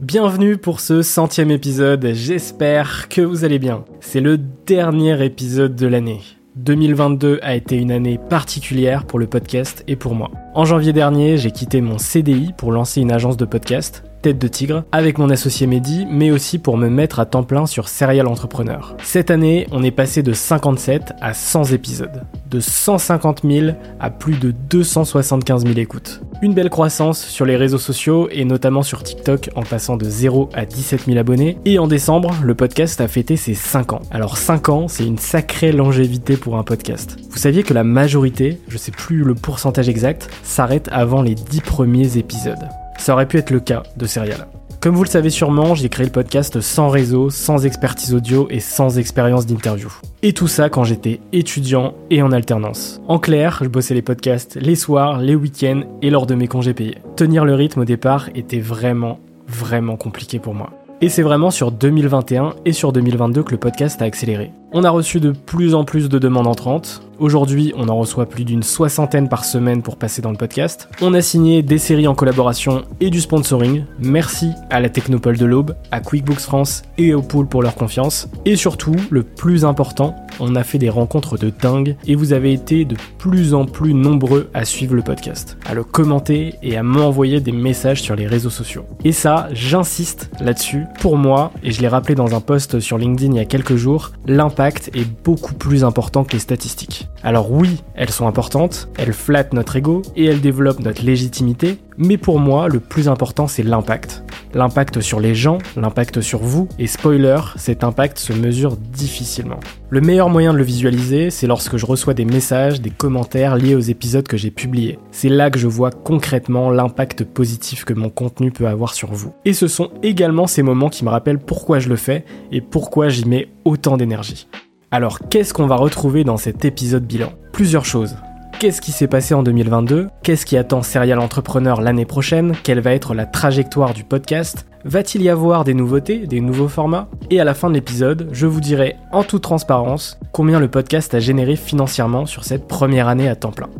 Bienvenue pour ce centième épisode, j'espère que vous allez bien. C'est le dernier épisode de l'année. 2022 a été une année particulière pour le podcast et pour moi. En janvier dernier, j'ai quitté mon CDI pour lancer une agence de podcast Tête de Tigre avec mon associé Mehdi, mais aussi pour me mettre à temps plein sur Serial Entrepreneur. Cette année, on est passé de 57 à 100 épisodes, de 150 000 à plus de 275 000 écoutes. Une belle croissance sur les réseaux sociaux et notamment sur TikTok en passant de 0 à 17 000 abonnés. Et en décembre, le podcast a fêté ses 5 ans. Alors 5 ans, c'est une sacrée longévité pour un podcast. Vous saviez que la majorité, je sais plus le pourcentage exact, s'arrête avant les 10 premiers épisodes. Ça aurait pu être le cas de Serial. Comme vous le savez sûrement, j'ai créé le podcast sans réseau, sans expertise audio et sans expérience d'interview. Et tout ça quand j'étais étudiant et en alternance. En clair, je bossais les podcasts les soirs, les week-ends et lors de mes congés payés. Tenir le rythme au départ était vraiment, vraiment compliqué pour moi. Et c'est vraiment sur 2021 et sur 2022 que le podcast a accéléré. On a reçu de plus en plus de demandes entrantes. Aujourd'hui, on en reçoit plus d'une soixantaine par semaine pour passer dans le podcast. On a signé des séries en collaboration et du sponsoring. Merci à la Technopole de l'Aube, à QuickBooks France et au Pool pour leur confiance. Et surtout, le plus important, on a fait des rencontres de dingue et vous avez été de plus en plus nombreux à suivre le podcast, à le commenter et à m'envoyer des messages sur les réseaux sociaux. Et ça, j'insiste là-dessus. Pour moi, et je l'ai rappelé dans un post sur LinkedIn il y a quelques jours, l'impact est beaucoup plus important que les statistiques. Alors oui, elles sont importantes, elles flattent notre ego et elles développent notre légitimité, mais pour moi, le plus important, c'est l'impact. L'impact sur les gens, l'impact sur vous, et spoiler, cet impact se mesure difficilement. Le meilleur moyen de le visualiser, c'est lorsque je reçois des messages, des commentaires liés aux épisodes que j'ai publiés. C'est là que je vois concrètement l'impact positif que mon contenu peut avoir sur vous. Et ce sont également ces moments qui me rappellent pourquoi je le fais et pourquoi j'y mets autant d'énergie. Alors, qu'est-ce qu'on va retrouver dans cet épisode bilan? Plusieurs choses. Qu'est-ce qui s'est passé en 2022 Qu'est-ce qui attend Serial Entrepreneur l'année prochaine? Quelle va être la trajectoire du podcast? Va-t-il y avoir des nouveautés, des nouveaux formats? Et à la fin de l'épisode, je vous dirai en toute transparence combien le podcast a généré financièrement sur cette première année à temps plein.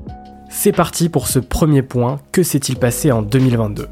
C'est parti pour ce premier point, que s'est-il passé en 2022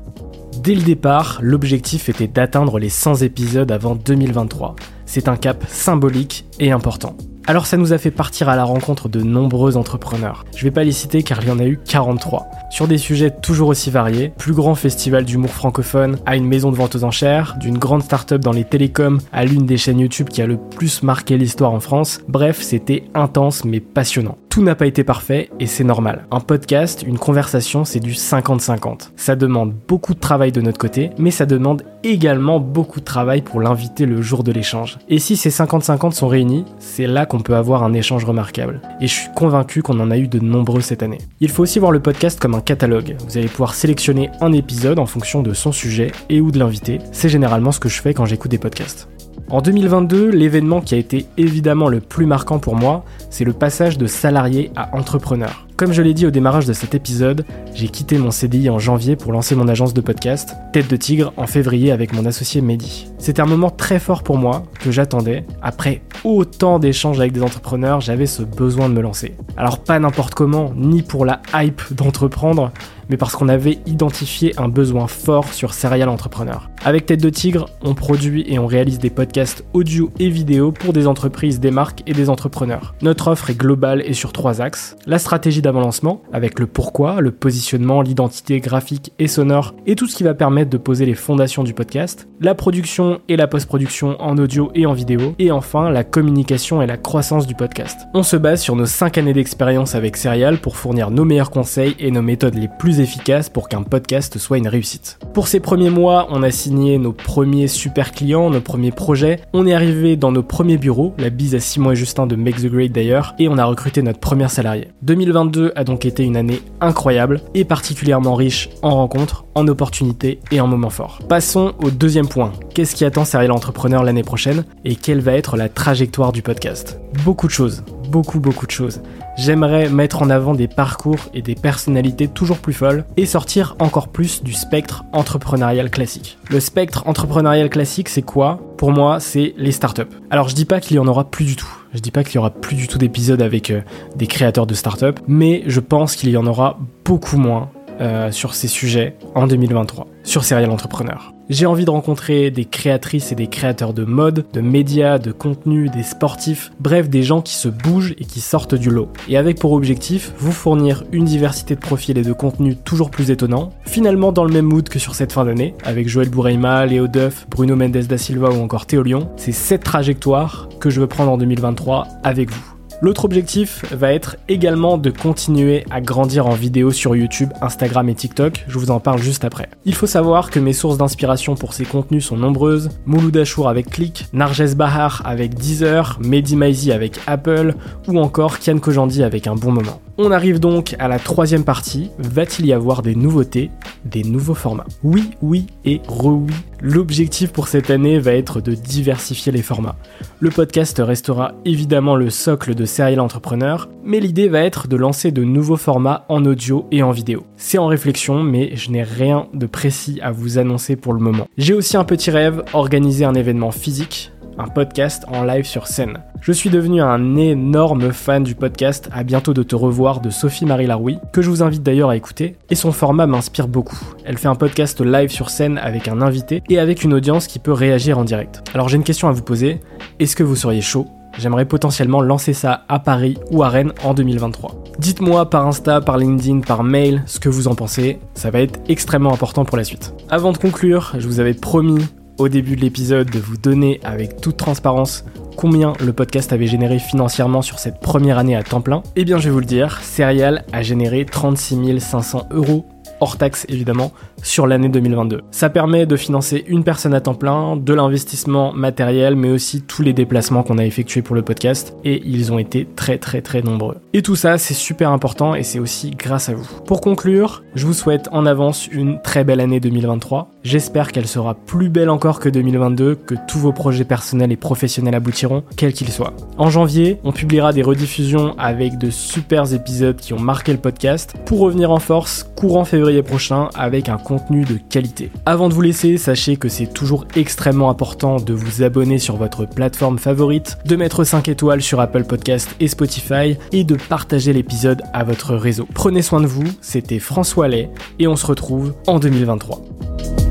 Dès le départ, l'objectif était d'atteindre les 100 épisodes avant 2023. C'est un cap symbolique et important. Alors ça nous a fait partir à la rencontre de nombreux entrepreneurs. Je vais pas les citer car il y en a eu 43. Sur des sujets toujours aussi variés, plus grand festival d'humour francophone à une maison de vente aux enchères, d'une grande start-up dans les télécoms à l'une des chaînes YouTube qui a le plus marqué l'histoire en France. Bref, c'était intense mais passionnant. Tout n'a pas été parfait et c'est normal. Un podcast, une conversation, c'est du 50-50. Ça demande beaucoup de travail de notre côté, mais ça demande également beaucoup de travail pour l'inviter le jour de l'échange. Et si ces 50-50 sont réunis, c'est là qu'on peut avoir un échange remarquable. Et je suis convaincu qu'on en a eu de nombreux cette année. Il faut aussi voir le podcast comme un catalogue. Vous allez pouvoir sélectionner un épisode en fonction de son sujet et ou de l'invité. C'est généralement ce que je fais quand j'écoute des podcasts. En 2022, l'événement qui a été évidemment le plus marquant pour moi, c'est le passage de salarié à entrepreneur. Comme je l'ai dit au démarrage de cet épisode, j'ai quitté mon CDI en janvier pour lancer mon agence de podcast, Tête de Tigre, en février avec mon associé Mehdi. C'était un moment très fort pour moi, que j'attendais. Après autant d'échanges avec des entrepreneurs, j'avais ce besoin de me lancer. Alors pas n'importe comment, ni pour la hype d'entreprendre, mais parce qu'on avait identifié un besoin fort sur Serial Entrepreneur. Avec Tête de Tigre, on produit et on réalise des podcasts audio et vidéo pour des entreprises, des marques et des entrepreneurs. Notre offre est globale et sur trois axes. La stratégie lancement avec le pourquoi, le positionnement, l'identité graphique et sonore et tout ce qui va permettre de poser les fondations du podcast, la production et la post-production en audio et en vidéo, et enfin la communication et la croissance du podcast. On se base sur nos 5 années d'expérience avec Serial pour fournir nos meilleurs conseils et nos méthodes les plus efficaces pour qu'un podcast soit une réussite. Pour ces premiers mois, on a signé nos premiers super clients, nos premiers projets, on est arrivé dans nos premiers bureaux, la bise à Simon et Justin de Make the Great d'ailleurs, et on a recruté notre première salarié. 2022 a donc été une année incroyable et particulièrement riche en rencontres, en opportunités et en moments forts. Passons au deuxième point. Qu'est-ce qui attend Serial Entrepreneur l'année prochaine et quelle va être la trajectoire du podcast? Beaucoup de choses, beaucoup beaucoup de choses. J'aimerais mettre en avant des parcours et des personnalités toujours plus folles et sortir encore plus du spectre entrepreneurial classique. Le spectre entrepreneurial classique, c'est quoi? Pour moi, c'est les startups. Alors je dis pas qu'il y en aura plus du tout. Je dis pas qu'il y aura plus du tout d'épisodes avec euh, des créateurs de startups, mais je pense qu'il y en aura beaucoup moins euh, sur ces sujets en 2023, sur Serial Entrepreneur. J'ai envie de rencontrer des créatrices et des créateurs de mode, de médias, de contenu, des sportifs, bref des gens qui se bougent et qui sortent du lot. Et avec pour objectif vous fournir une diversité de profils et de contenus toujours plus étonnants, finalement dans le même mood que sur cette fin d'année, avec Joël Bourreima, Léo Duff, Bruno Mendes da Silva ou encore Théo Lyon, c'est cette trajectoire que je veux prendre en 2023 avec vous. L'autre objectif va être également de continuer à grandir en vidéo sur YouTube, Instagram et TikTok, je vous en parle juste après. Il faut savoir que mes sources d'inspiration pour ces contenus sont nombreuses, Mouloud Achour avec Click, Narges Bahar avec Deezer, Mehdi Maizi avec Apple ou encore Kian Kojandi avec un bon moment. On arrive donc à la troisième partie. Va-t-il y avoir des nouveautés, des nouveaux formats? Oui, oui et re-oui. L'objectif pour cette année va être de diversifier les formats. Le podcast restera évidemment le socle de Serial Entrepreneur, mais l'idée va être de lancer de nouveaux formats en audio et en vidéo. C'est en réflexion, mais je n'ai rien de précis à vous annoncer pour le moment. J'ai aussi un petit rêve, organiser un événement physique un podcast en live sur scène. Je suis devenu un énorme fan du podcast À bientôt de te revoir de Sophie Marie Laroui, que je vous invite d'ailleurs à écouter, et son format m'inspire beaucoup. Elle fait un podcast live sur scène avec un invité et avec une audience qui peut réagir en direct. Alors j'ai une question à vous poser, est-ce que vous seriez chaud? J'aimerais potentiellement lancer ça à Paris ou à Rennes en 2023. Dites-moi par Insta, par LinkedIn, par mail ce que vous en pensez, ça va être extrêmement important pour la suite. Avant de conclure, je vous avais promis au début de l'épisode de vous donner avec toute transparence combien le podcast avait généré financièrement sur cette première année à temps plein, eh bien je vais vous le dire, Serial a généré 36 500 euros hors taxe évidemment, sur l'année 2022. Ça permet de financer une personne à temps plein, de l'investissement matériel, mais aussi tous les déplacements qu'on a effectués pour le podcast, et ils ont été très très très nombreux. Et tout ça, c'est super important et c'est aussi grâce à vous. Pour conclure, je vous souhaite en avance une très belle année 2023. J'espère qu'elle sera plus belle encore que 2022, que tous vos projets personnels et professionnels aboutiront, quels qu'ils soient. En janvier, on publiera des rediffusions avec de super épisodes qui ont marqué le podcast, pour revenir en force courant février prochain avec un de qualité. Avant de vous laisser, sachez que c'est toujours extrêmement important de vous abonner sur votre plateforme favorite, de mettre 5 étoiles sur Apple Podcast et Spotify et de partager l'épisode à votre réseau. Prenez soin de vous, c'était François Lay et on se retrouve en 2023.